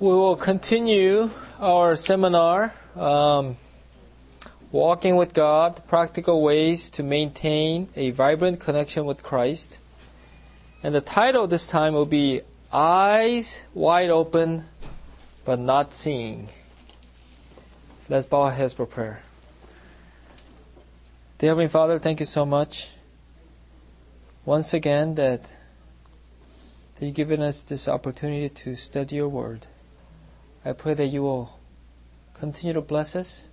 We will continue our seminar, um, Walking with God Practical Ways to Maintain a Vibrant Connection with Christ. And the title this time will be Eyes Wide Open but Not Seeing. Let's bow our heads for prayer. Dear Heavenly Father, thank you so much once again that, that you've given us this opportunity to study your word. I pray that you will continue to bless us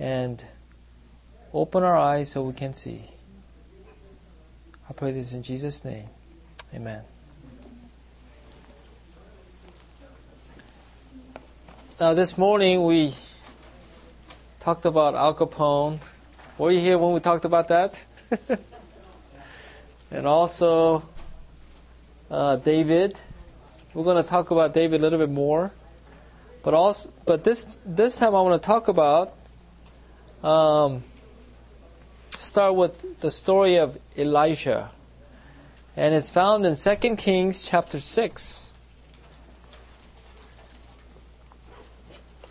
and open our eyes so we can see. I pray this in Jesus' name. Amen. Now, this morning we talked about Al Capone. Were you here when we talked about that? and also uh, David. We're going to talk about David a little bit more. But also, but this this time I want to talk about um, start with the story of Elijah, and it's found in 2 Kings chapter six.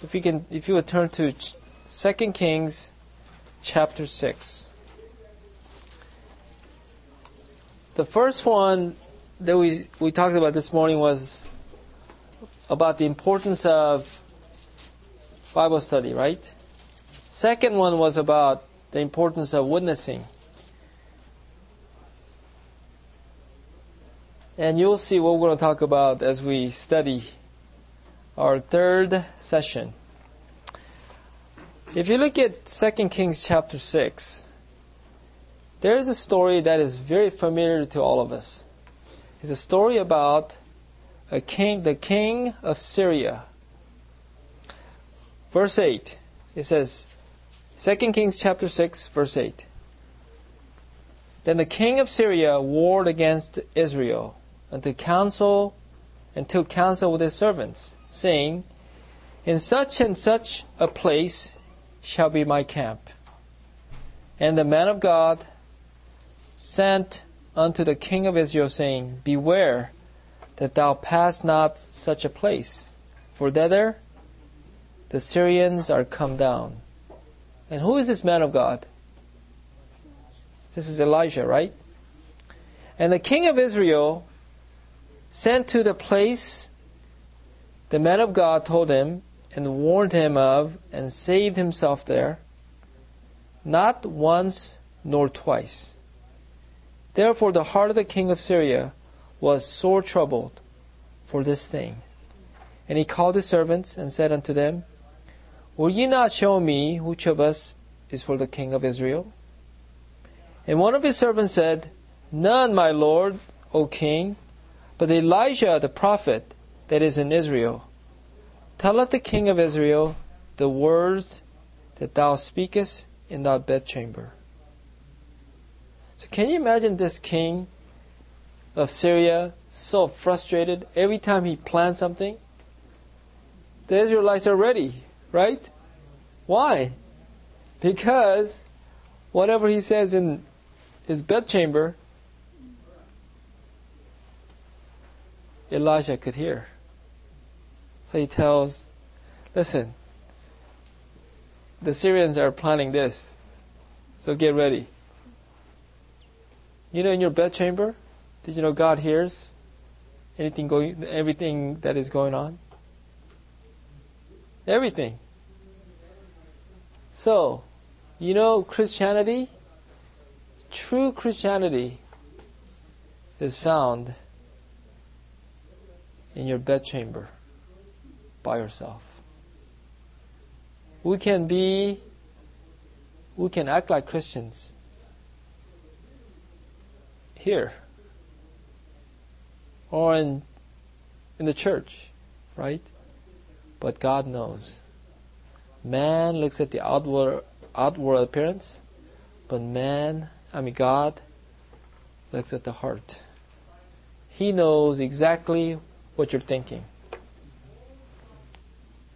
If you can, if you would turn to 2 Kings chapter six. The first one that we we talked about this morning was about the importance of Bible study, right? Second one was about the importance of witnessing. And you'll see what we're going to talk about as we study our third session. If you look at 2 Kings chapter 6, there's a story that is very familiar to all of us. It's a story about a king, the king of Syria. Verse 8, it says, 2 Kings chapter 6, verse 8. Then the king of Syria warred against Israel and took counsel and took counsel with his servants, saying, In such and such a place shall be my camp. And the man of God sent unto the king of Israel, saying, Beware that thou pass not such a place, for thither the Syrians are come down. And who is this man of God? This is Elijah, right? And the king of Israel sent to the place the man of God told him and warned him of and saved himself there, not once nor twice. Therefore, the heart of the king of Syria was sore troubled for this thing. And he called his servants and said unto them, Will ye not show me which of us is for the king of Israel? And one of his servants said, None, my lord, O king, but Elijah the prophet that is in Israel. Telleth the king of Israel the words that thou speakest in thy bedchamber. So can you imagine this king of Syria so frustrated every time he plans something? The Israelites are ready, right? Why? Because whatever he says in his bedchamber, Elijah could hear. So he tells, listen, the Syrians are planning this, so get ready. You know, in your bedchamber, did you know God hears anything going, everything that is going on? Everything. So, you know, Christianity, true Christianity is found in your bedchamber by yourself. We can be, we can act like Christians here or in, in the church, right? But God knows. Man looks at the outward, outward appearance, but man, I mean God, looks at the heart. He knows exactly what you're thinking.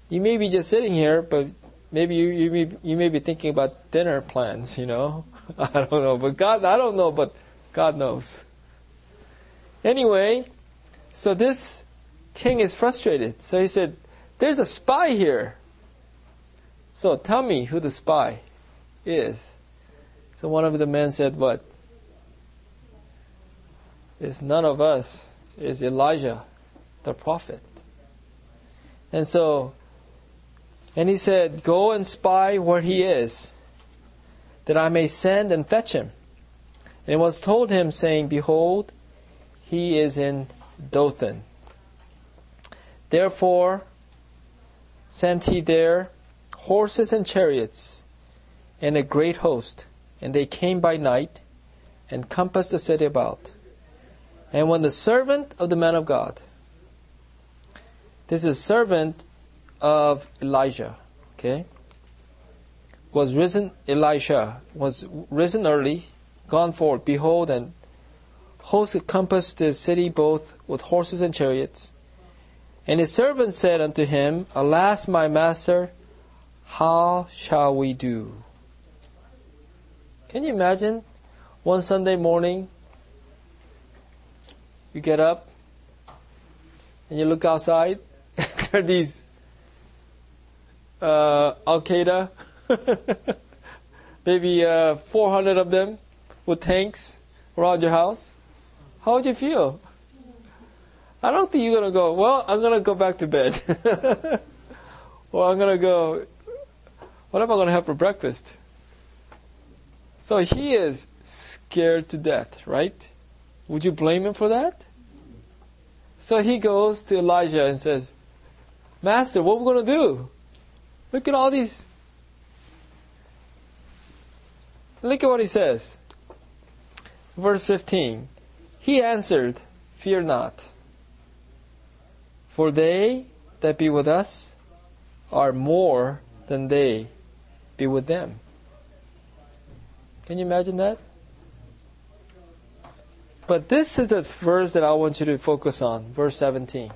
You may be just sitting here, but maybe you, you, may, you may be thinking about dinner plans, you know? I don't know, but God, I don't know, but God knows. Anyway, so this king is frustrated. So he said, There's a spy here. So tell me who the spy is. So one of the men said, What? It's none of us. It's Elijah, the prophet. And so, and he said, Go and spy where he is, that I may send and fetch him. And it was told him, saying, Behold, he is in Dothan. Therefore sent he there horses and chariots and a great host, and they came by night and compassed the city about. And when the servant of the man of God, this is servant of Elijah, okay, was risen, Elisha was risen early, gone forth, behold, and hosts compassed the city both with horses and chariots. And his servant said unto him, Alas, my master, how shall we do? Can you imagine one Sunday morning, you get up and you look outside, there are these uh, Al Qaeda, maybe uh, 400 of them with tanks around your house. How would you feel? I don't think you're going to go, well, I'm going to go back to bed. well, I'm going to go, what am I going to have for breakfast? So he is scared to death, right? Would you blame him for that? So he goes to Elijah and says, Master, what are we going to do? Look at all these. Look at what he says. Verse 15. He answered, Fear not. For they that be with us are more than they be with them. Can you imagine that? But this is the verse that I want you to focus on, verse 17.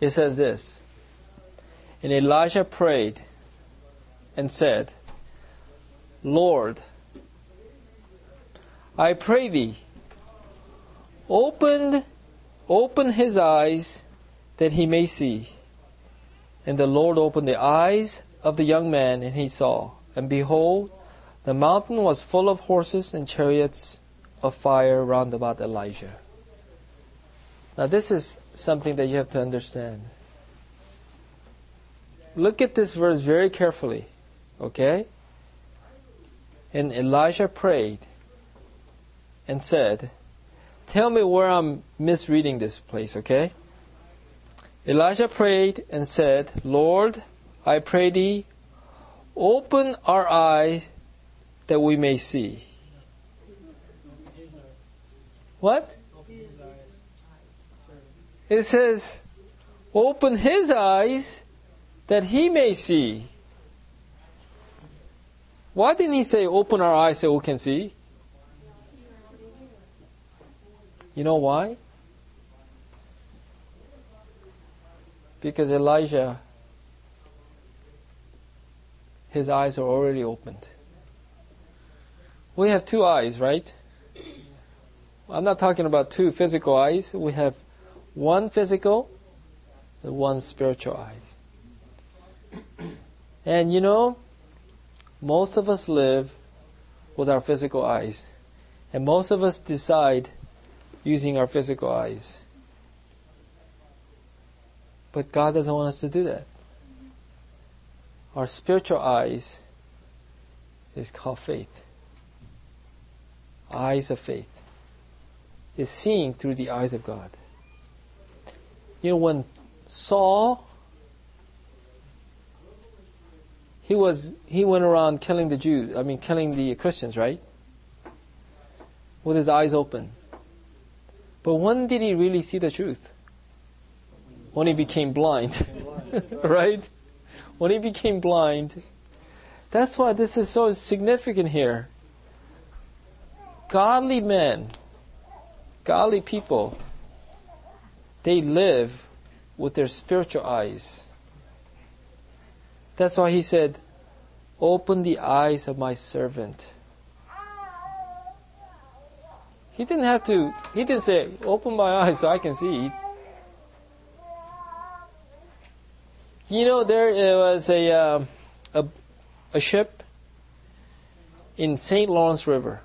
It says this And Elijah prayed and said, Lord, I pray thee, open Open his eyes that he may see. And the Lord opened the eyes of the young man, and he saw. And behold, the mountain was full of horses and chariots of fire round about Elijah. Now, this is something that you have to understand. Look at this verse very carefully, okay? And Elijah prayed and said, Tell me where I'm misreading this place, okay? Elijah prayed and said, Lord, I pray thee, open our eyes that we may see. What? It says, open his eyes that he may see. Why didn't he say, open our eyes so we can see? You know why? Because Elijah, his eyes are already opened. We have two eyes, right? I'm not talking about two physical eyes. We have one physical and one spiritual eyes. And you know, most of us live with our physical eyes. And most of us decide using our physical eyes. But God doesn't want us to do that. Our spiritual eyes is called faith. Eyes of faith. Is seeing through the eyes of God. You know, when Saul he was he went around killing the Jews, I mean killing the Christians, right? With his eyes open. But when did he really see the truth? When he became blind. right? When he became blind. That's why this is so significant here. Godly men, godly people, they live with their spiritual eyes. That's why he said, Open the eyes of my servant. He didn't have to, he didn't say, open my eyes so I can see. You know, there was a, um, a, a ship in St. Lawrence River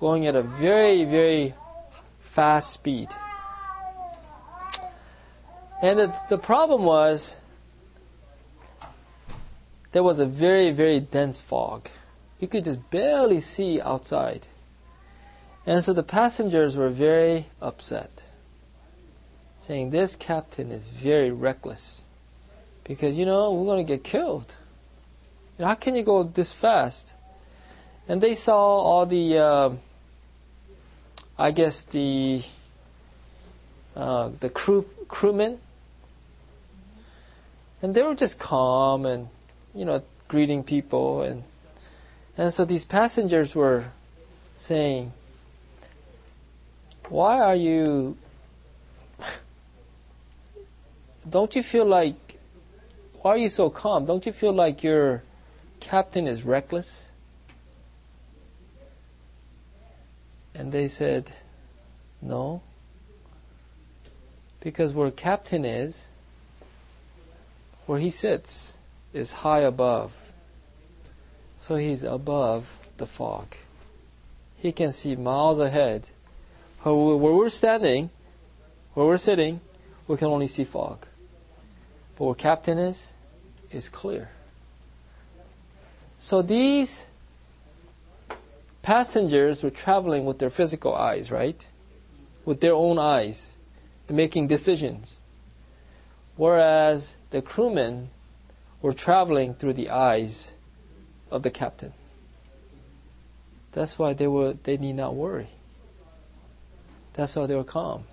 going at a very, very fast speed. And the, the problem was there was a very, very dense fog. You could just barely see outside. And so the passengers were very upset, saying, This captain is very reckless because, you know, we're going to get killed. You know, how can you go this fast? And they saw all the, uh, I guess, the uh, the crew crewmen, and they were just calm and, you know, greeting people and and so these passengers were saying, why are you, don't you feel like, why are you so calm? Don't you feel like your captain is reckless? And they said, no. Because where captain is, where he sits, is high above. So he's above the fog. He can see miles ahead where we're standing, where we're sitting, we can only see fog. But where captain is, is clear. So these passengers were traveling with their physical eyes, right? With their own eyes, making decisions. Whereas the crewmen were traveling through the eyes of the captain. That's why they were they need not worry. That's why they were calm.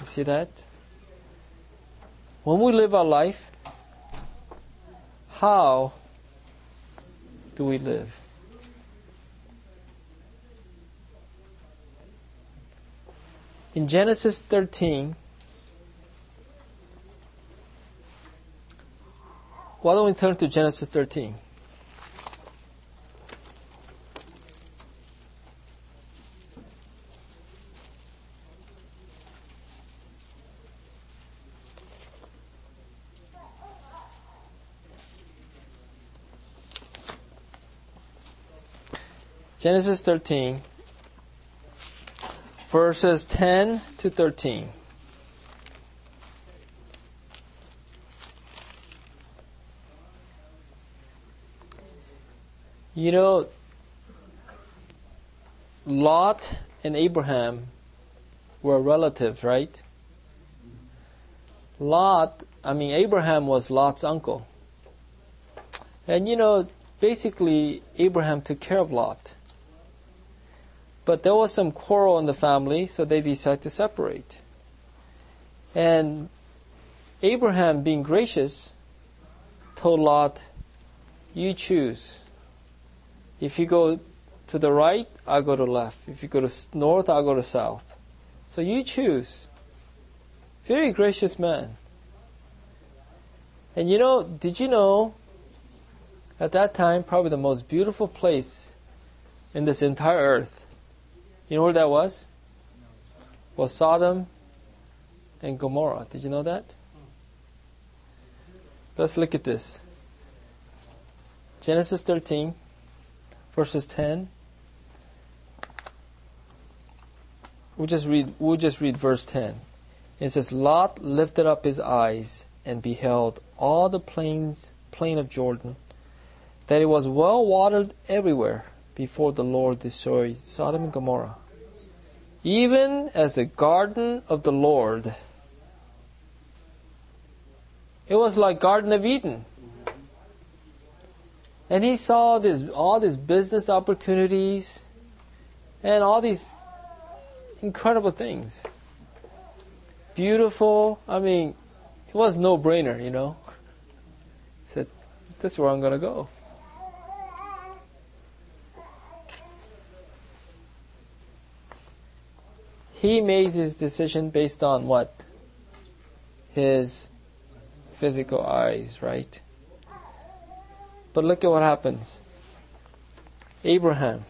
You see that? When we live our life, how do we live? In Genesis 13, why don't we turn to Genesis 13? Genesis 13, verses 10 to 13. You know, Lot and Abraham were relatives, right? Lot, I mean, Abraham was Lot's uncle. And you know, basically, Abraham took care of Lot. But there was some quarrel in the family, so they decided to separate. And Abraham, being gracious, told Lot, You choose. If you go to the right, I'll go to left. If you go to north, I'll go to south. So you choose. Very gracious man. And you know, did you know at that time, probably the most beautiful place in this entire earth you know where that was? Was Sodom and Gomorrah. Did you know that? Let's look at this. Genesis 13, verses 10. We'll just read, we'll just read verse 10. It says, Lot lifted up his eyes and beheld all the plains, plain of Jordan, that it was well watered everywhere before the Lord destroyed Sodom and Gomorrah even as the garden of the Lord. It was like Garden of Eden. And he saw this, all these business opportunities and all these incredible things. Beautiful. I mean, it was no brainer, you know. He said, This is where I'm going to go. he made his decision based on what? His physical eyes, right? But look at what happens. Abraham.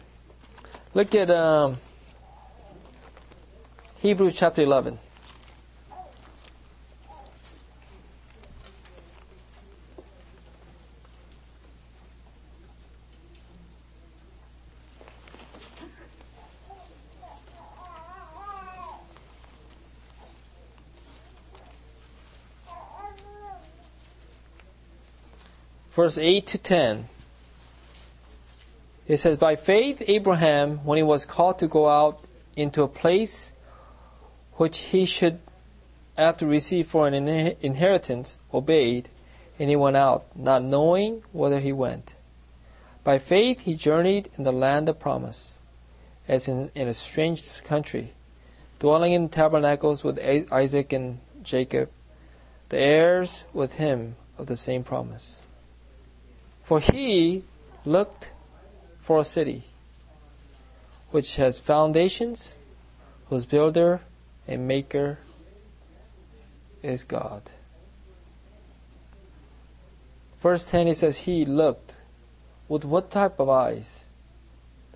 Look at um, Hebrews chapter 11. Verse 8 to 10. It says, By faith, Abraham, when he was called to go out into a place which he should after receive for an inheritance, obeyed, and he went out, not knowing whither he went. By faith, he journeyed in the land of promise, as in, in a strange country, dwelling in tabernacles with Isaac and Jacob, the heirs with him of the same promise. For he looked for a city which has foundations, whose builder and maker is God. Verse 10 he says, He looked. With what type of eyes?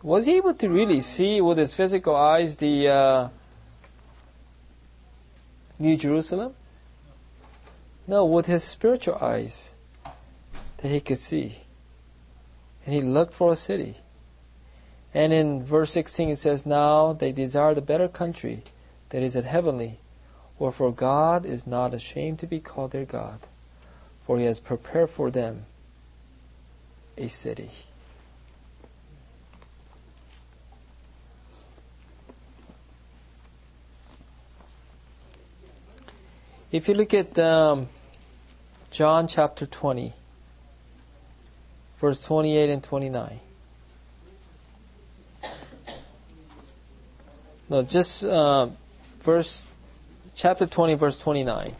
Was he able to really see with his physical eyes the uh, New Jerusalem? No, with his spiritual eyes that he could see and he looked for a city. And in verse 16 it says, Now they desire the better country that is at heavenly, wherefore God is not ashamed to be called their God, for he has prepared for them a city. If you look at um, John chapter 20, verse 28 and 29. No, just uh, verse, chapter 20, verse 29.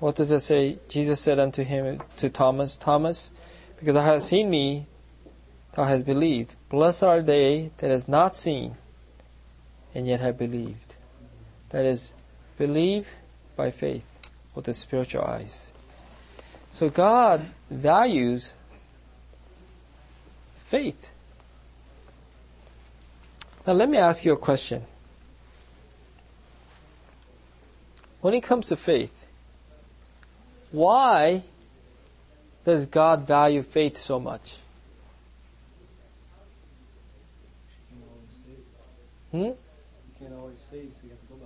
What does it say? Jesus said unto him, to Thomas, Thomas, because thou hast seen me, thou hast believed. Blessed are they that has not seen and yet have believed. That is, believe by faith with the spiritual eyes. So God values faith. Now let me ask you a question. When it comes to faith, why does God value faith so much? Hmm? You can't always save, so you have to go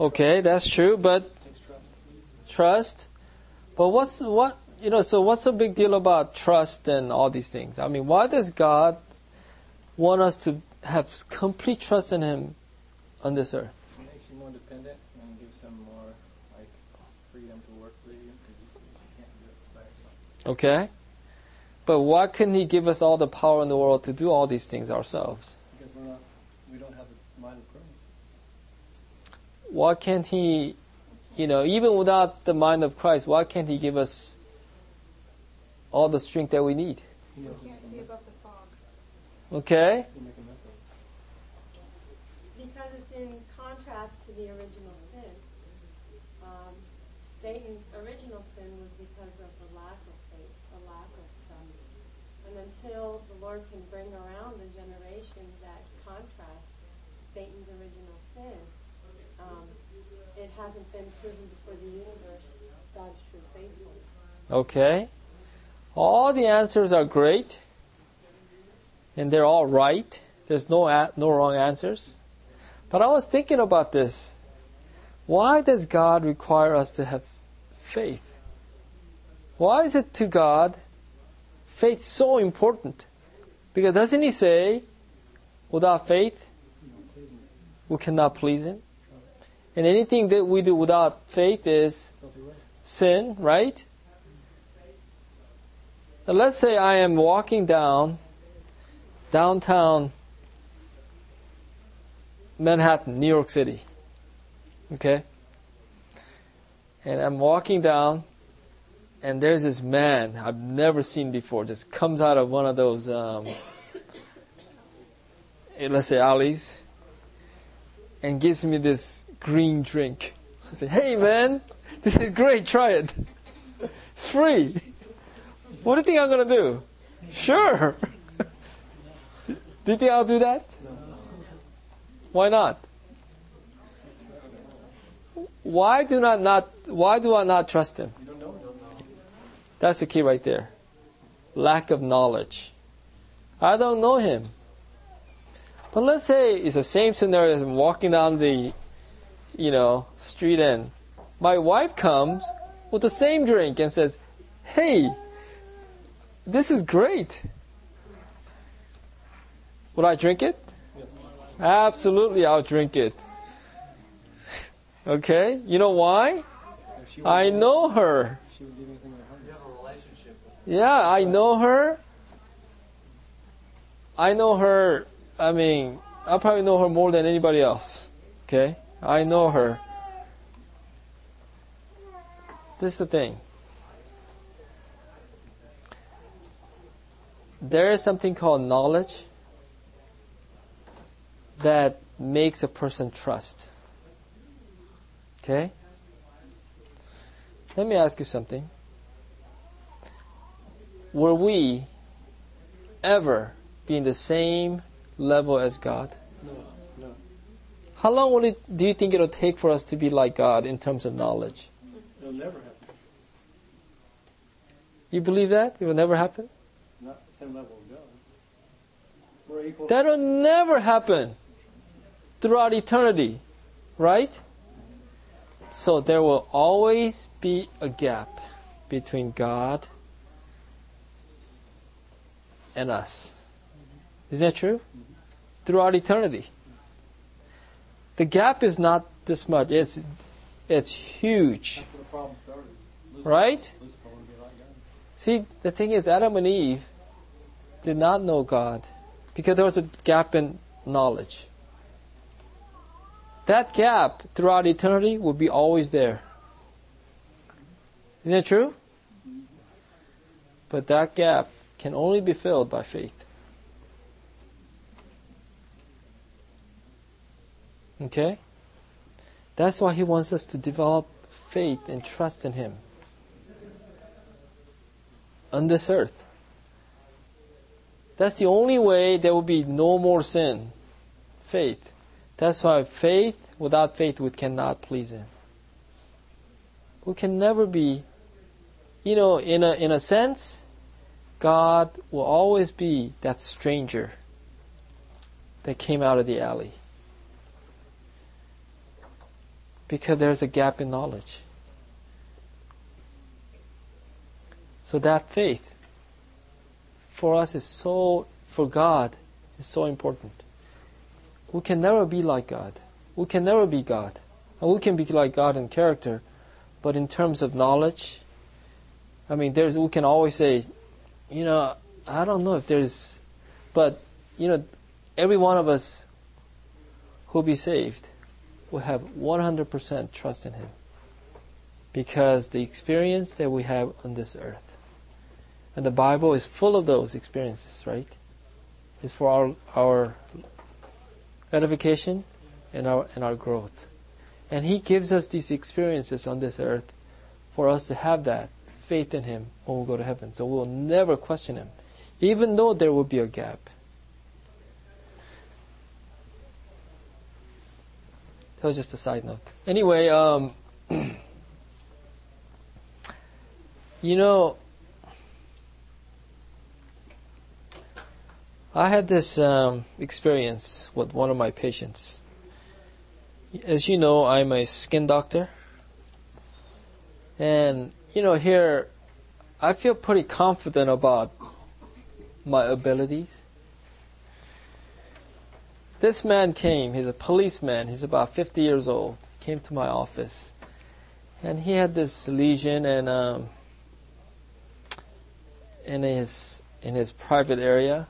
Okay, that's true, but trust. trust. But what's what you know? So what's the big deal about trust and all these things? I mean, why does God want us to have complete trust in Him on this earth? It makes you more dependent and gives Him more like freedom to work for you because you, can't do it by yourself. Okay. But why couldn't He give us all the power in the world to do all these things ourselves? Why can't He, you know, even without the mind of Christ, why can't He give us all the strength that we need? Can't see above the fog. Okay. Because it's in contrast to the original sin. Um, Satan's original sin was because of the lack of faith, the lack of trust. And until the Lord can bring around a generation that contrasts Satan's original sin, um, it hasn't proven before the universe God's true faithfulness. Okay. All the answers are great, and they're all right. There's no no wrong answers. But I was thinking about this. Why does God require us to have faith? Why is it to God faith so important? Because doesn't He say, without faith, we cannot please Him? And anything that we do without faith is sin, right? Now let's say I am walking down downtown Manhattan, New York City. Okay? And I'm walking down, and there's this man I've never seen before, just comes out of one of those, um, let's say, alleys, and gives me this green drink. I say, hey man, this is great, try it. It's free. What do you think I'm gonna do? Sure. do you think I'll do that? Why not? Why do not not why do I not trust him? That's the key right there. Lack of knowledge. I don't know him. But let's say it's the same scenario as walking down the, you know, street and my wife comes with the same drink and says, Hey, this is great. Would I drink it? Absolutely, I'll drink it. Okay? You know why? I know her. Yeah, I know her. I know her. I mean, I probably know her more than anybody else. Okay? I know her. This is the thing. There is something called knowledge that makes a person trust. Okay? Let me ask you something. Will we ever be in the same level as God? No. How long will it, do you think it'll take for us to be like God in terms of knowledge? It'll never happen. You believe that? It will never happen? Not the same level of God. We're equal. That'll never happen throughout eternity, right? So there will always be a gap between God and us. Isn't that true? Mm-hmm. Throughout eternity. The gap is not this much. It's it's huge, That's where the problem started. Right? Lucifer wanted to be like God. See, the thing is, Adam and Eve did not know God because there was a gap in knowledge. That gap throughout eternity will be always there. Isn't it true? Mm-hmm. But that gap can only be filled by faith. Okay? That's why he wants us to develop faith and trust in him on this earth. That's the only way there will be no more sin. Faith. That's why faith, without faith, we cannot please Him. We can never be, you know, in a, in a sense, God will always be that stranger that came out of the alley. Because there's a gap in knowledge. So that faith for us is so, for God, is so important. We can never be like God. We can never be God. And we can be like God in character, but in terms of knowledge, I mean, there's, we can always say, you know, I don't know if there's, but, you know, every one of us who'll be saved will have 100% trust in Him. Because the experience that we have on this earth. And the Bible is full of those experiences, right? It's for our, our edification and our, and our growth. And He gives us these experiences on this earth for us to have that faith in Him when we go to heaven. So we'll never question Him, even though there will be a gap. That was just a side note. Anyway, um, you know, I had this um, experience with one of my patients. As you know, I'm a skin doctor. And, you know, here, I feel pretty confident about my abilities. This man came, he's a policeman, he's about 50 years old, came to my office. And he had this lesion and um, in his in his private area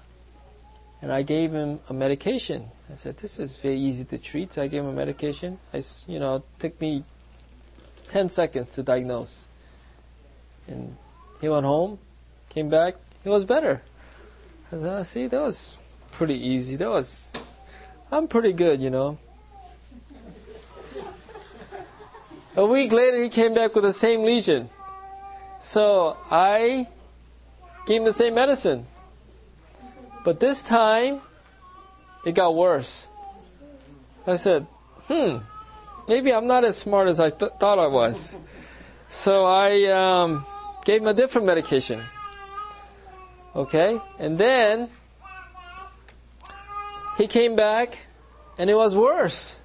and I gave him a medication. I said, "This is very easy to treat." So I gave him a medication. I, you know, it took me ten seconds to diagnose. And he went home, came back, he was better. I said, "Ah, "See, that was pretty easy. That was, I'm pretty good, you know." A week later, he came back with the same lesion. So I gave him the same medicine. But this time, it got worse. I said, hmm, maybe I'm not as smart as I th- thought I was. So I um, gave him a different medication. Okay? And then he came back and it was worse.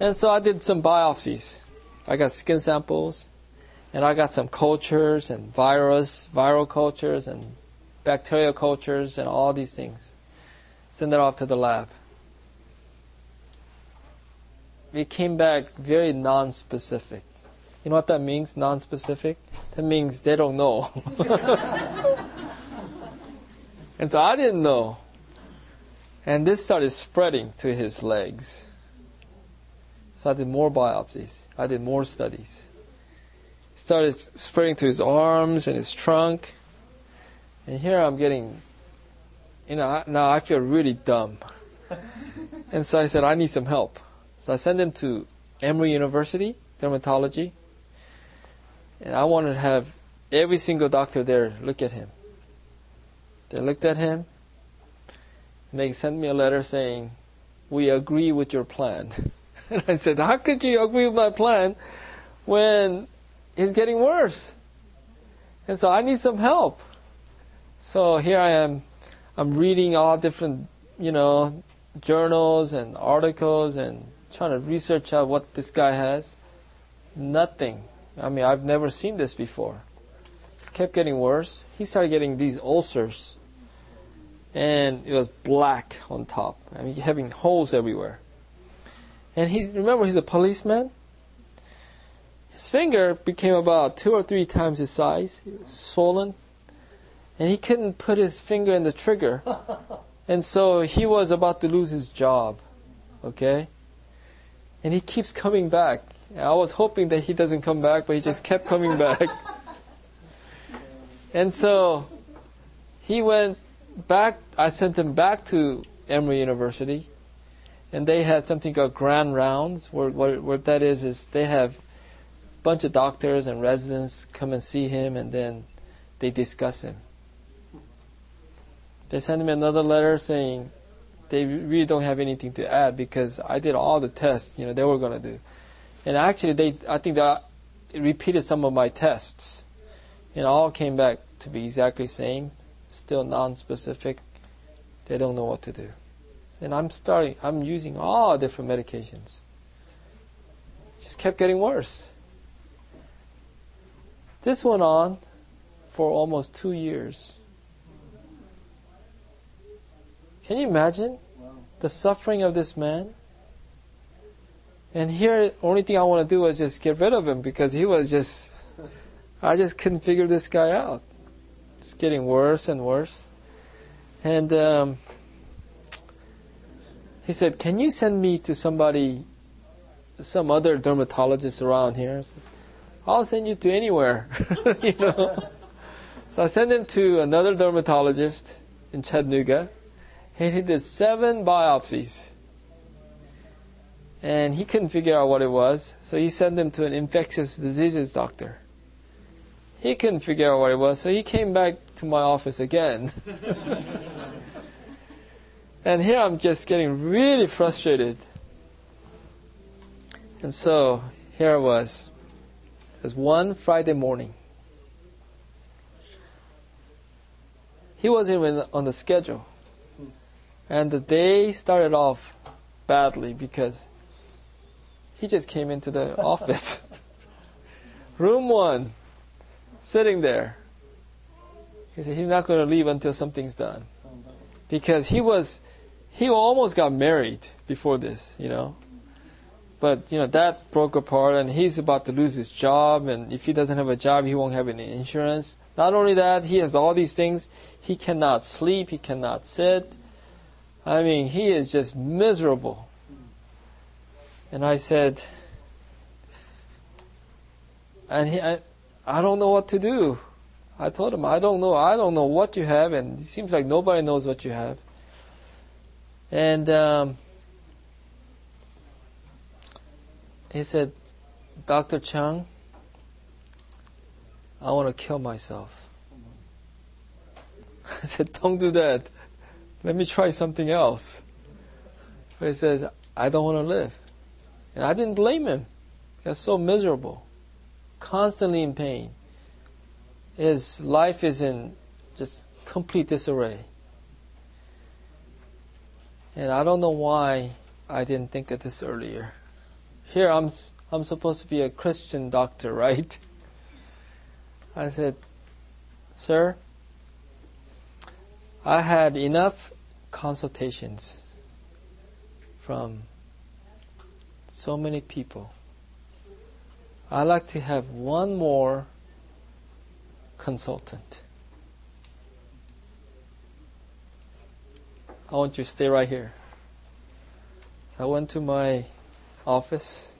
And so I did some biopsies. I got skin samples and I got some cultures and virus, viral cultures and bacterial cultures and all these things. Send it off to the lab. It came back very non-specific. You know what that means, non-specific? That means they don't know. and so I didn't know. And this started spreading to his legs. So I did more biopsies. I did more studies. Started spreading to his arms and his trunk. And here I'm getting, you know, now I feel really dumb. and so I said, I need some help. So I sent him to Emory University, dermatology. And I wanted to have every single doctor there look at him. They looked at him. They sent me a letter saying, We agree with your plan. and I said, How could you agree with my plan when it's getting worse? And so I need some help. So here I am. I'm reading all different, you know, journals and articles and trying to research out what this guy has. Nothing. I mean, I've never seen this before. It kept getting worse. He started getting these ulcers. And it was black on top. I mean, having holes everywhere. And he, remember, he's a policeman. His finger became about two or three times his size. It was swollen and he couldn't put his finger in the trigger. And so he was about to lose his job. Okay? And he keeps coming back. I was hoping that he doesn't come back, but he just kept coming back. And so he went back, I sent him back to Emory University, and they had something called grand rounds, where what that is is they have a bunch of doctors and residents come and see him, and then they discuss him. They sent me another letter saying they really don't have anything to add because I did all the tests, you know, they were going to do. And actually, they, I think they repeated some of my tests. And all came back to be exactly the same, still non-specific. They don't know what to do. And I'm starting, I'm using all different medications. Just kept getting worse. This went on for almost two years. Can you imagine the suffering of this man? And here, only thing I want to do is just get rid of him because he was just, I just couldn't figure this guy out. It's getting worse and worse. And um, he said, Can you send me to somebody, some other dermatologist around here? Said, I'll send you to anywhere. you know? So I sent him to another dermatologist in Chattanooga and he did seven biopsies. And he couldn't figure out what it was, so he sent him to an infectious diseases doctor. He couldn't figure out what it was, so he came back to my office again. and here I'm just getting really frustrated. And so here I was. It was one Friday morning. He wasn't even on the schedule. And the day started off badly because he just came into the office. Room one, sitting there. He said he's not going to leave until something's done. Because he was, he almost got married before this, you know. But, you know, that broke apart and he's about to lose his job and if he doesn't have a job, he won't have any insurance. Not only that, he has all these things. He cannot sleep, he cannot sit. I mean, he is just miserable. And I said, and he, I don't know what to do. I told him, I don't know. I don't know what you have, and it seems like nobody knows what you have. And um, he said, Dr. Chung, I want to kill myself. I said, Don't do that. Let me try something else. But he says, I don't want to live. And I didn't blame him. He was so miserable, constantly in pain. His life is in just complete disarray. And I don't know why I didn't think of this earlier. Here I'm, I'm supposed to be a Christian doctor, right? I said, Sir, I had enough consultations from so many people. I like to have one more consultant. I want you to stay right here. So I went to my office,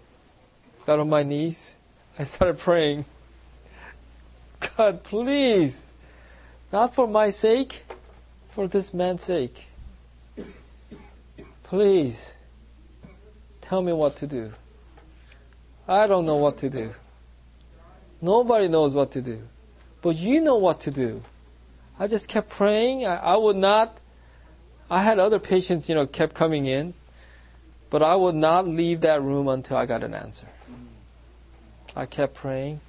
got on my knees, I started praying. God, please, not for my sake, for this man's sake. Please, tell me what to do. I don't know what to do. Nobody knows what to do. But you know what to do. I just kept praying. I, I would not I had other patients, you know, kept coming in, but I would not leave that room until I got an answer. I kept praying,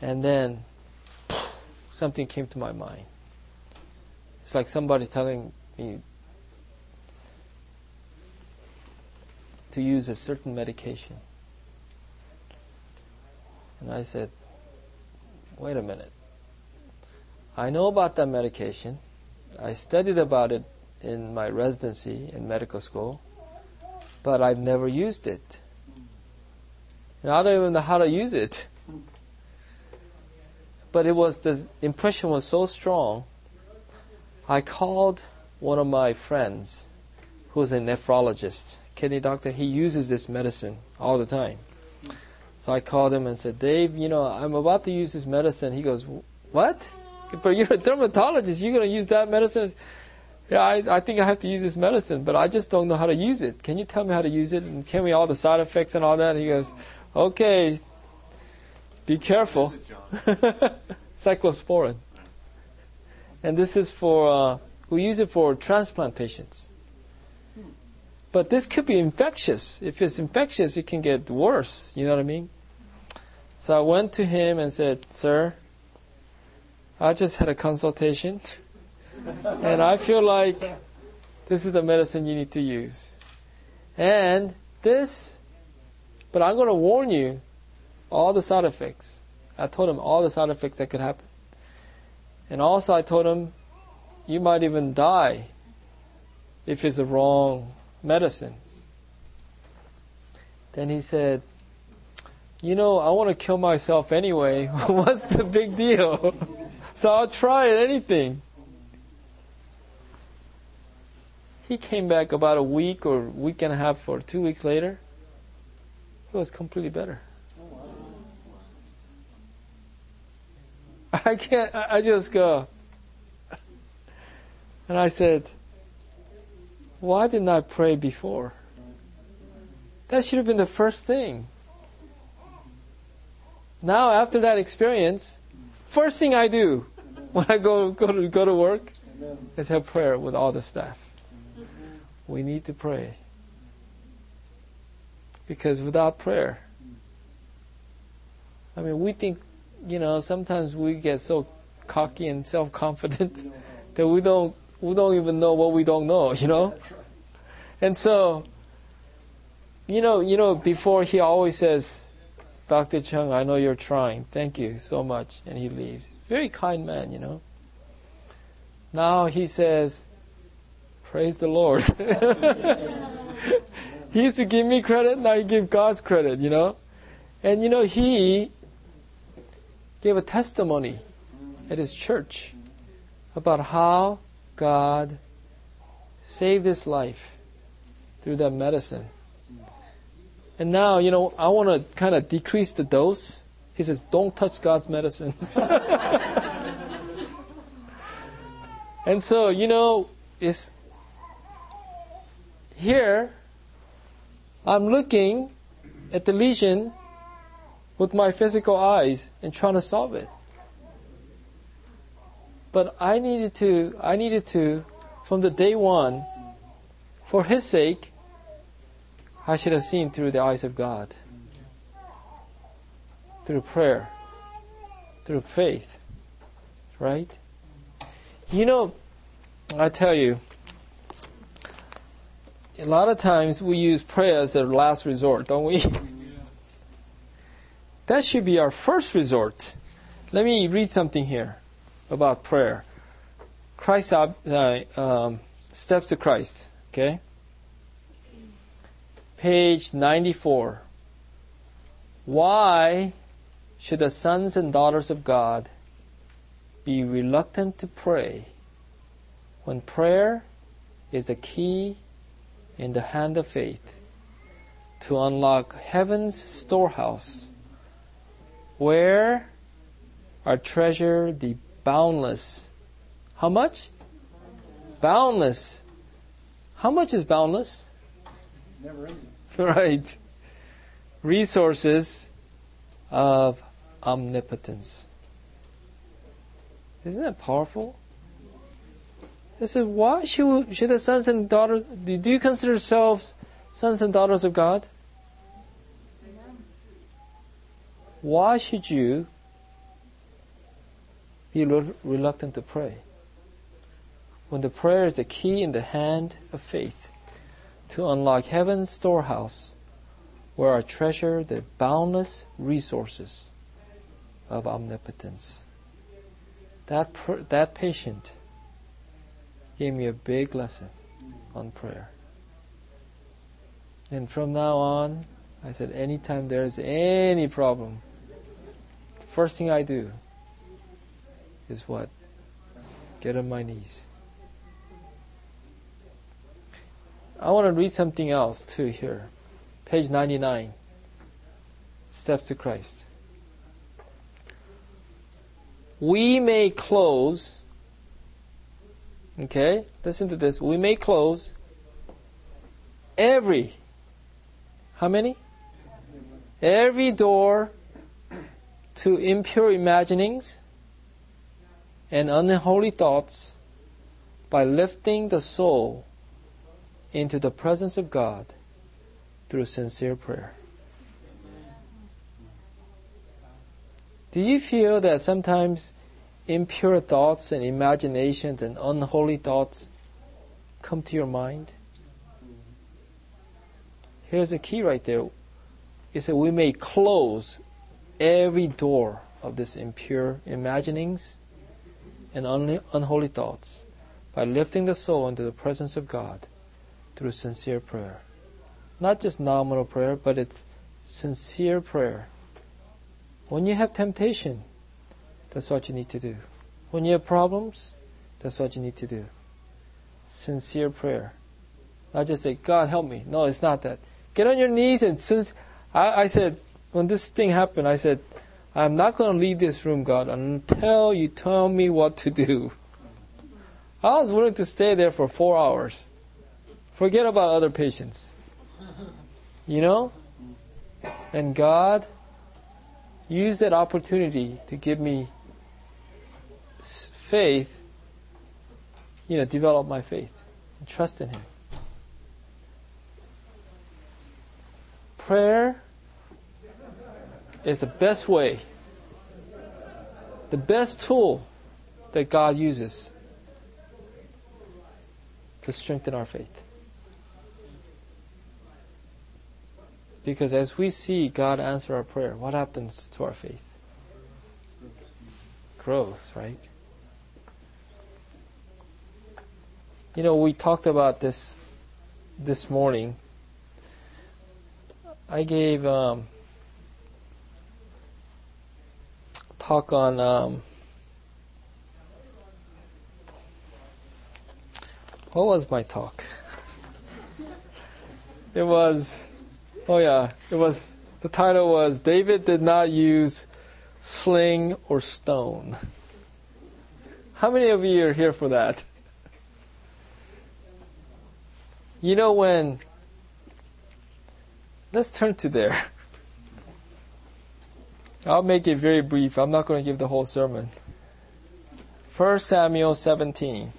and then something came to my mind. It's like somebody telling me to use a certain medication. And I said, wait a minute. I know about that medication. I studied about it in my residency in medical school, but I've never used it. And I don't even know how to use it. But it was the impression was so strong. I called one of my friends, who's a nephrologist, kidney doctor. He uses this medicine all the time. So I called him and said, Dave, you know, I'm about to use this medicine. He goes, What? But you're a dermatologist. You're going to use that medicine? yeah, I, I think I have to use this medicine, but I just don't know how to use it. Can you tell me how to use it and tell me all the side effects and all that? He goes, okay, be careful. Cyclosporin. And this is for, uh, we use it for transplant patients. But this could be infectious. If it's infectious, it can get worse. You know what I mean? So I went to him and said, Sir, I just had a consultation and I feel like this is the medicine you need to use. And this, but I'm going to warn you all the side effects. I told him all the side effects that could happen. And also, I told him you might even die if it's the wrong medicine. Then he said, You know, I want to kill myself anyway. What's the big deal? so I'll try it, anything. He came back about a week or week and a half or two weeks later. He was completely better. I can't, I just go. And I said, why didn't I pray before? That should have been the first thing. Now, after that experience, first thing I do when I go, go, to, go to work is have prayer with all the staff we need to pray. Because without prayer, I mean, we think, you know, sometimes we get so cocky and self-confident that we don't, we don't even know what we don't know, you know? And so, you know, you know, before he always says, Dr. Chung, I know you're trying. Thank you so much. And he leaves. Very kind man, you know. Now he says, Praise the Lord. he used to give me credit, now he gives God's credit, you know. And you know, he gave a testimony at his church about how God saved his life through that medicine. And now, you know, I want to kind of decrease the dose. He says, don't touch God's medicine. and so, you know, it's here, I'm looking at the lesion with my physical eyes and trying to solve it. But I needed to, I needed to, from the day one, for His sake, I should have seen through the eyes of God. Through prayer. Through faith. Right? You know, I tell you, a lot of times we use prayer as a last resort, don't we? That should be our first resort. Let me read something here about prayer. Christ uh, um, steps to Christ. Okay. Page ninety-four. Why should the sons and daughters of God be reluctant to pray when prayer is the key in the hand of faith to unlock heaven's storehouse where are treasure the boundless. How much? Boundless. How much is boundless? Right. Resources of omnipotence. Isn't that powerful? They said, why should, should the sons and daughters, do you consider yourselves sons and daughters of God? Why should you be reluctant to pray? When the prayer is the key in the hand of faith to unlock heaven's storehouse where are treasured the boundless resources of omnipotence. That, pr- that patient gave me a big lesson on prayer. And from now on, I said, anytime there's any problem, the first thing I do is what? Get on my knees. I want to read something else too here. Page 99. Steps to Christ. We may close, okay, listen to this. We may close every, how many? every door to impure imaginings and unholy thoughts by lifting the soul into the presence of God through sincere prayer. Do you feel that sometimes impure thoughts and imaginations and unholy thoughts come to your mind? Here's the key right there. He said, We may close every door of this impure imaginings and unholy thoughts by lifting the soul into the presence of God through sincere prayer. Not just nominal prayer, but it's sincere prayer. When you have temptation, that's what you need to do. When you have problems, that's what you need to do. Sincere prayer. Not just say, God help me. No, it's not that. Get on your knees and since I, I said, when this thing happened, I said, I'm not going to leave this room, God, until you tell me what to do. I was willing to stay there for four hours. Forget about other patients. You know? And God used that opportunity to give me faith, you know, develop my faith and trust in Him. Prayer is the best way, the best tool that God uses to strengthen our faith. Because as we see God answer our prayer, what happens to our faith? Grows, right? You know, we talked about this this morning. I gave um, talk on um, what was my talk? it was oh yeah, it was the title was David did not use sling or stone. How many of you are here for that? You know when let's turn to there. I'll make it very brief. I'm not going to give the whole sermon. 1 Samuel 17.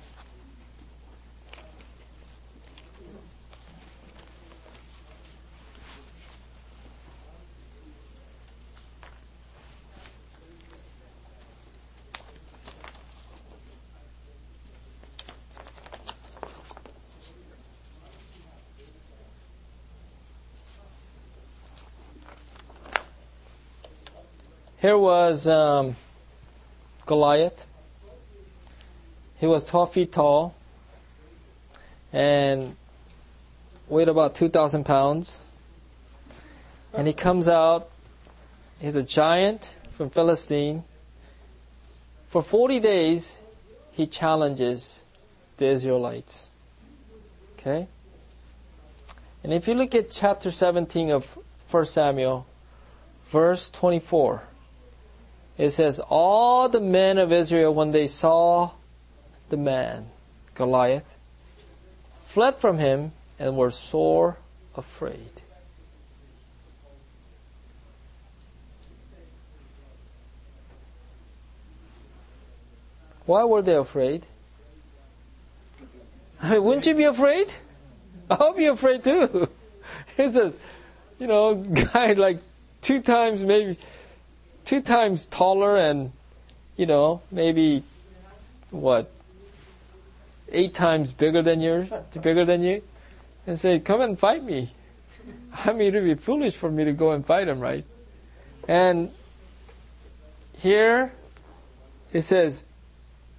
Here was um, Goliath. He was 12 feet tall and weighed about 2,000 pounds. And he comes out, he's a giant from Philistine. For 40 days, he challenges the Israelites. Okay? And if you look at chapter 17 of 1 Samuel, verse 24, it says, All the men of Israel, when they saw the man, Goliath, fled from him and were sore afraid. Why were they afraid? I mean, wouldn't you be afraid? I'll be afraid too. Here's a, you know, guy like two times, maybe two times taller and, you know, maybe what, eight times bigger than yours, bigger than you, and say, "Come and fight me." I mean, it would be foolish for me to go and fight him, right? And here it says,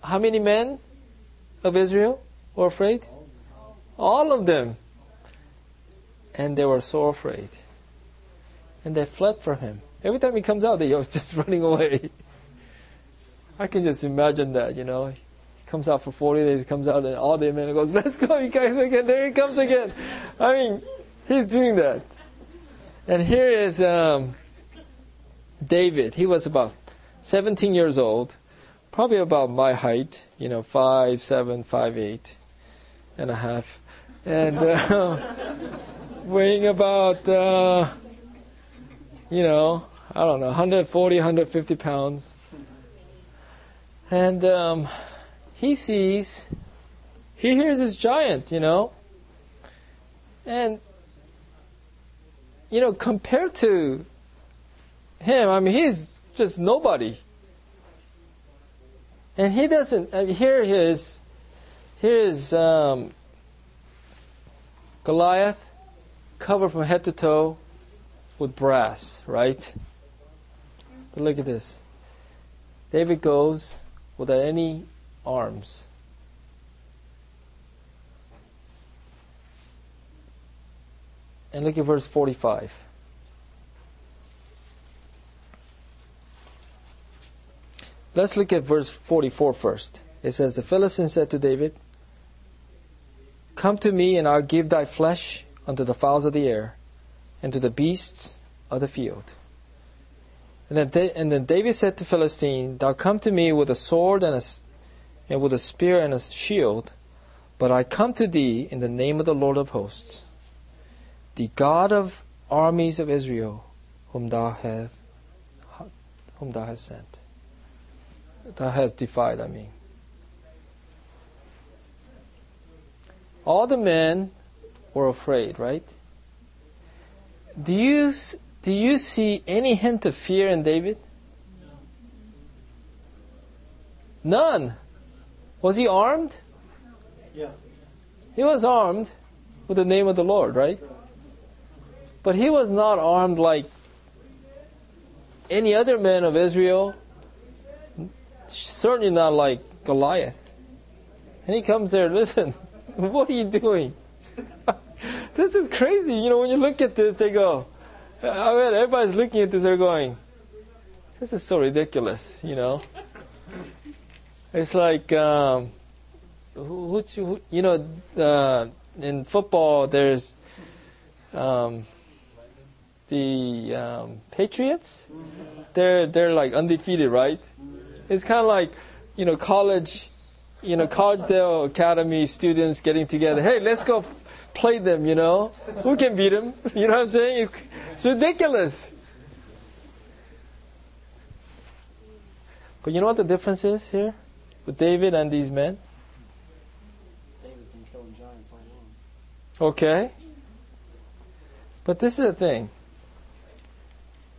how many men of Israel were afraid? All of them. And they were so afraid. And they fled from him. Every time he comes out, are just running away. I can just imagine that, you know. He comes out for 40 days, he comes out, and all the men goes, let's go, you guys again. There he comes again. I mean, he's doing that. And here is um, David. He was about 17 years old, probably about my height, you know, five, seven, five, eight and a half, and uh, weighing about. Uh, you know, I don't know, 140, 150 pounds. And um, he sees, he hears this giant, you know. And, you know, compared to him, I mean, he's just nobody. And he doesn't, I mean, here he is, here is um, Goliath, covered from head to toe with brass, right? But look at this. David goes without any arms. And look at verse 45. Let's look at verse 44 first. It says, The Philistine said to David, Come to me, and I'll give thy flesh unto the fowls of the air, and to the beasts of the field. And then, and then David said to Philistine, Thou come to me with a sword and, a, and with a spear and a shield, but I come to thee in the name of the Lord of hosts, the God of armies of Israel, whom thou have whom thou hast sent. Thou hast defied, I mean. All the men were afraid, right? Do you, do you see any hint of fear in David? None. Was he armed? Yes. He was armed with the name of the Lord, right? But he was not armed like any other man of Israel. Certainly not like Goliath. And he comes there, listen, what are you doing? this is crazy. You know, when you look at this, they go, I mean, everybody's looking at this, they're going, this is so ridiculous, you know. It's like, um, who, who, you know, uh, in football, there's um, the um, Patriots. They're they're like undefeated, right? It's kind of like, you know, college, you know, Collegedale Academy students getting together. Hey, let's go play them, you know. Who can beat them? You know what I'm saying? It's, it's ridiculous. But you know what the difference is here with David and these men? David's been killing giants all along. Okay. But this is the thing.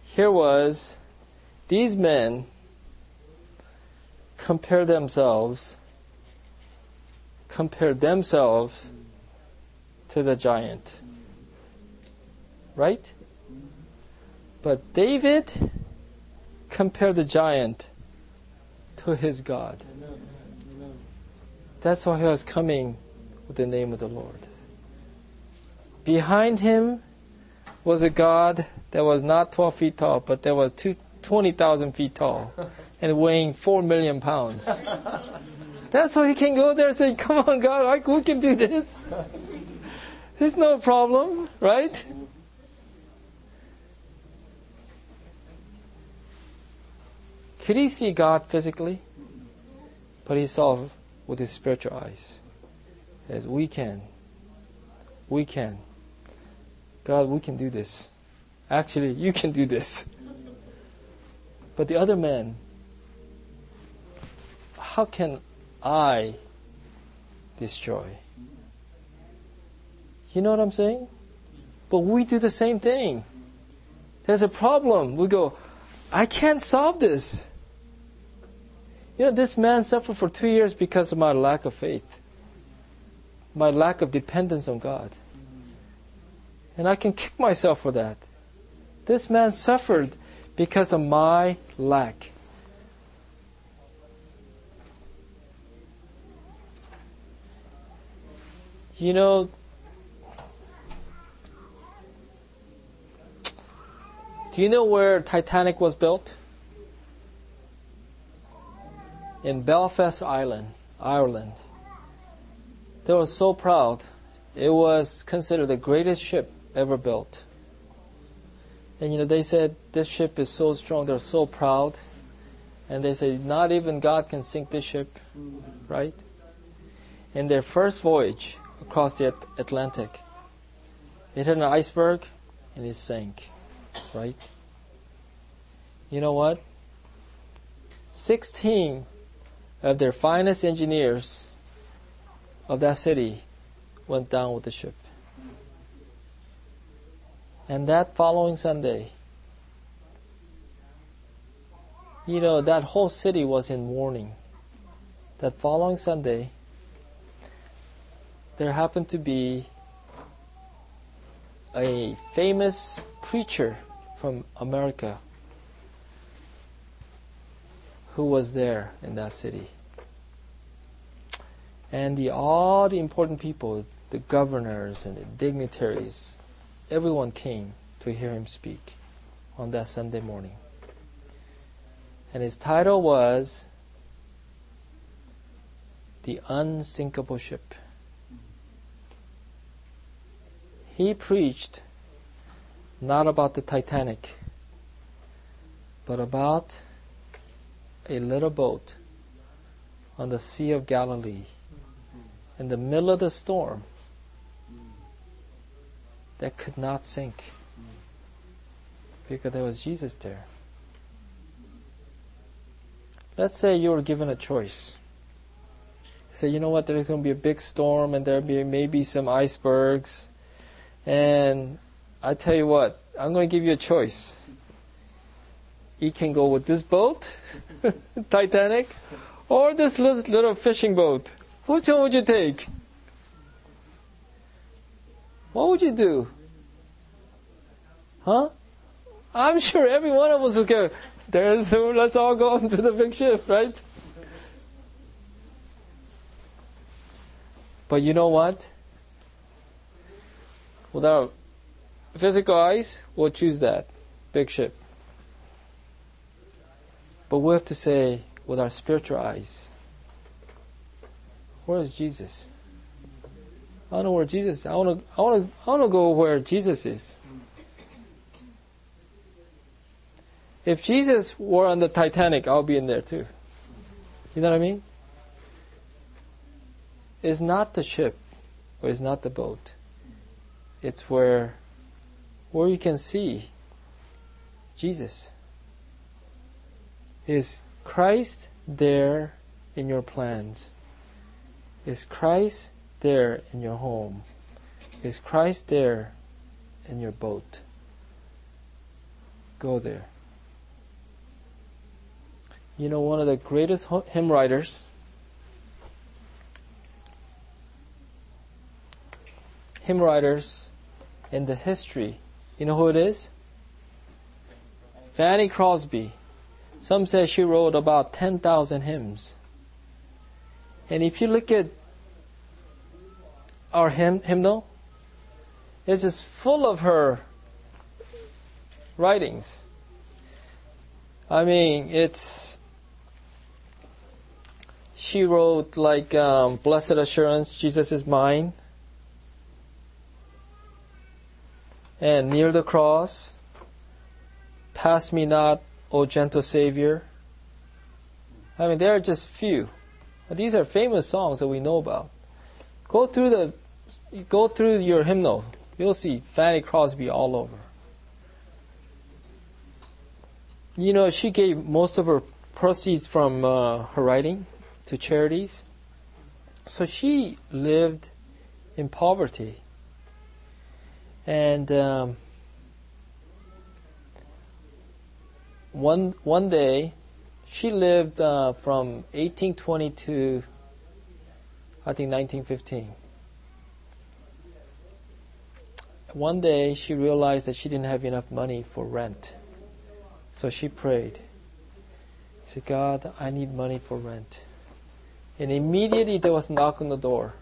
Here was these men compare themselves compare themselves to the giant. Right? But David compared the giant to his God. That's why he was coming with the name of the Lord. Behind him was a God that was not 12 feet tall, but that was 20,000 feet tall and weighing 4 million pounds. That's why he can go there and say, Come on, God, I, we can do this. It's no problem, right? Could he see God physically? But he saw with his spiritual eyes. As we can. We can. God, we can do this. Actually, you can do this. But the other man, how can I destroy? You know what I'm saying? But we do the same thing. There's a problem. We go, I can't solve this. You know, this man suffered for two years because of my lack of faith, my lack of dependence on God. And I can kick myself for that. This man suffered because of my lack. You know, do you know where Titanic was built? In Belfast Island, Ireland. They were so proud. It was considered the greatest ship ever built. And you know, they said this ship is so strong, they're so proud. And they say, not even God can sink this ship, right? In their first voyage across the Atlantic, it hit an iceberg and it sank, right? You know what? 16 of their finest engineers of that city went down with the ship. And that following Sunday, you know, that whole city was in mourning. That following Sunday, there happened to be a famous preacher from America who was there in that city. And the, all the important people, the governors and the dignitaries, everyone came to hear him speak on that Sunday morning. And his title was The Unsinkable Ship. He preached not about the Titanic, but about a little boat on the Sea of Galilee in the middle of the storm that could not sink because there was Jesus there. Let's say you were given a choice. Say, you know what, there's going to be a big storm and there'll be maybe some icebergs. And I tell you what, I'm going to give you a choice. You can go with this boat, Titanic, or this little, fishing boat. Which one would you take? What would you do? Huh? I'm sure every one of us would go, there's, let's all go into the big ship, right? But you know what? With our physical eyes, we'll choose that big ship. But we have to say, with our spiritual eyes, where is Jesus? I don't know where Jesus. Is. I want to. I want to. I want to go where Jesus is. If Jesus were on the Titanic, I'll be in there too. You know what I mean? It's not the ship, or it's not the boat. It's where, where you can see Jesus. Is Christ there in your plans? Is Christ there in your home? Is Christ there in your boat? Go there. You know, one of the greatest hymn writers, hymn writers in the history, you know who it is? Fanny Crosby. Some say she wrote about 10,000 hymns. And if you look at our hymn, hymnal, it's just full of her writings. I mean, it's. She wrote like um, Blessed Assurance, Jesus is mine. And near the cross, Pass me not, O gentle Savior. I mean, there are just few. These are famous songs that we know about. Go through the, go through your hymnal. You'll see Fanny Crosby all over. You know, she gave most of her proceeds from uh, her writing to charities. So she lived in poverty. And um, one one day, she lived uh, from 1820 to I think 1915. One day, she realized that she didn't have enough money for rent, so she prayed. She said, "God, I need money for rent." And immediately there was a knock on the door,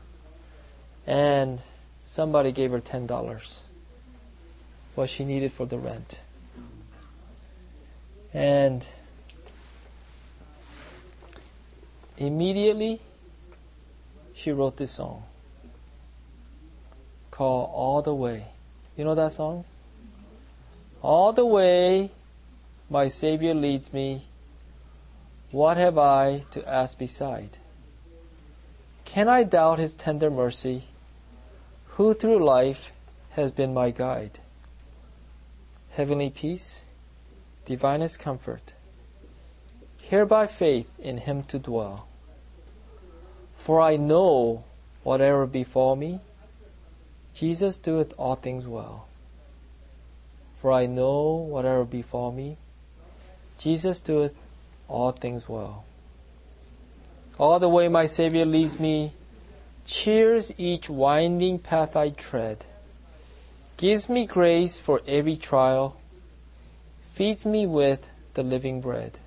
and somebody gave her ten dollars. What she needed for the rent. And immediately she wrote this song called All the Way. You know that song? All the way my Savior leads me. What have I to ask beside? Can I doubt His tender mercy, who through life has been my guide? Heavenly peace, divinest comfort, here by faith in Him to dwell. For I know whatever befall me, Jesus doeth all things well. For I know whatever befall me, Jesus doeth all things well. All the way my Savior leads me, cheers each winding path I tread, gives me grace for every trial, feeds me with the living bread.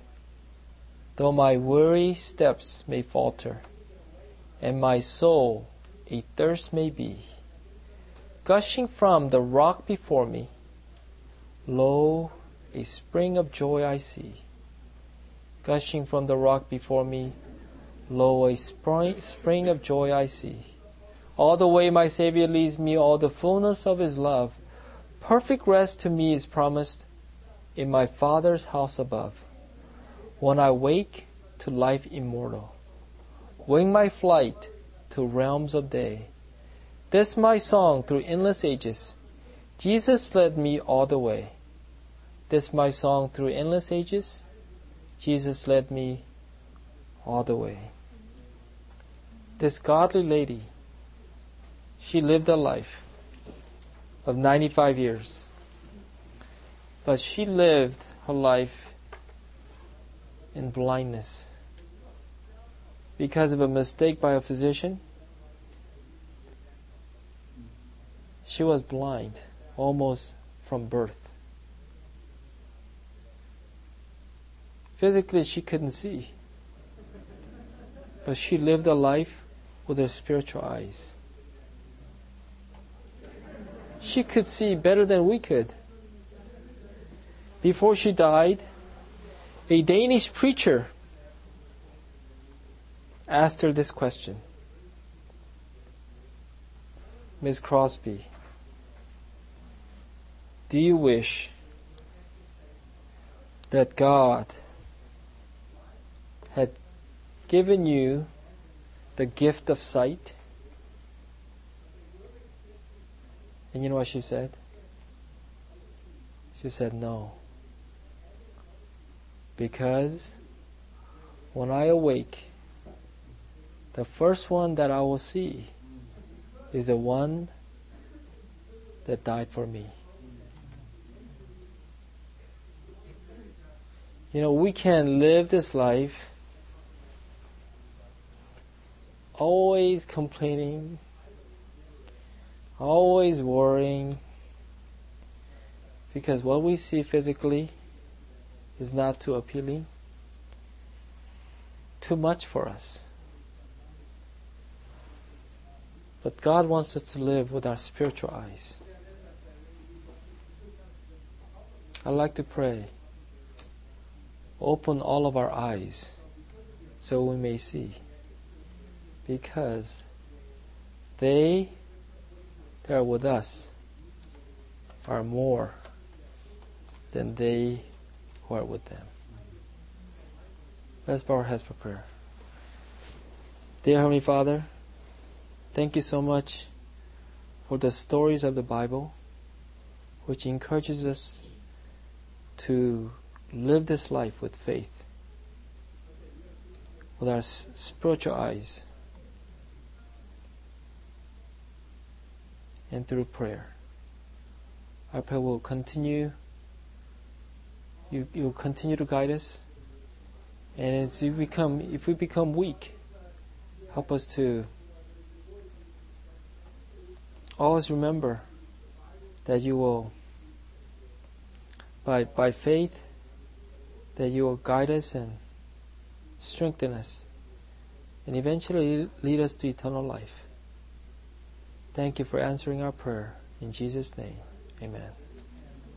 Though my weary steps may falter, and my soul a thirst may be, gushing from the rock before me, lo, a spring of joy I see. Gushing from the rock before me, lo, a spring, spring of joy I see. All the way my Savior leads me, all the fullness of His love, perfect rest to me is promised in my Father's house above. When I wake to life immortal, wing my flight to realms of day. This my song through endless ages. Jesus led me all the way. This my song through endless ages. Jesus led me all the way. This godly lady, she lived a life of 95 years. But she lived her life in blindness because of a mistake by a physician. She was blind almost from birth. Physically, she couldn't see, but she lived a life with her spiritual eyes. She could see better than we could before she died, a Danish preacher asked her this question Miss Crosby, do you wish that God had given you the gift of sight? And you know what she said? She said, No because when I awake, the first one that I will see is the one that died for me. You know, we can live this life always complaining, always worrying, because what we see physically is not too appealing, too much for us. But God wants us to live with our spiritual eyes. I like to pray. Open all of our eyes so we may see. Because they are with us are more than they who are with them. Let's bow our heads for prayer. Dear Heavenly Father, thank you so much for the stories of the Bible, which encourages us to live this life with faith, with our spiritual eyes, and through prayer. Our prayer will continue. You you'll continue to guide us, and as you become, if we become weak, help us to always remember that you will, by by faith, that you will guide us and strengthen us, and eventually lead us to eternal life. Thank you for answering our prayer. In Jesus' name, amen.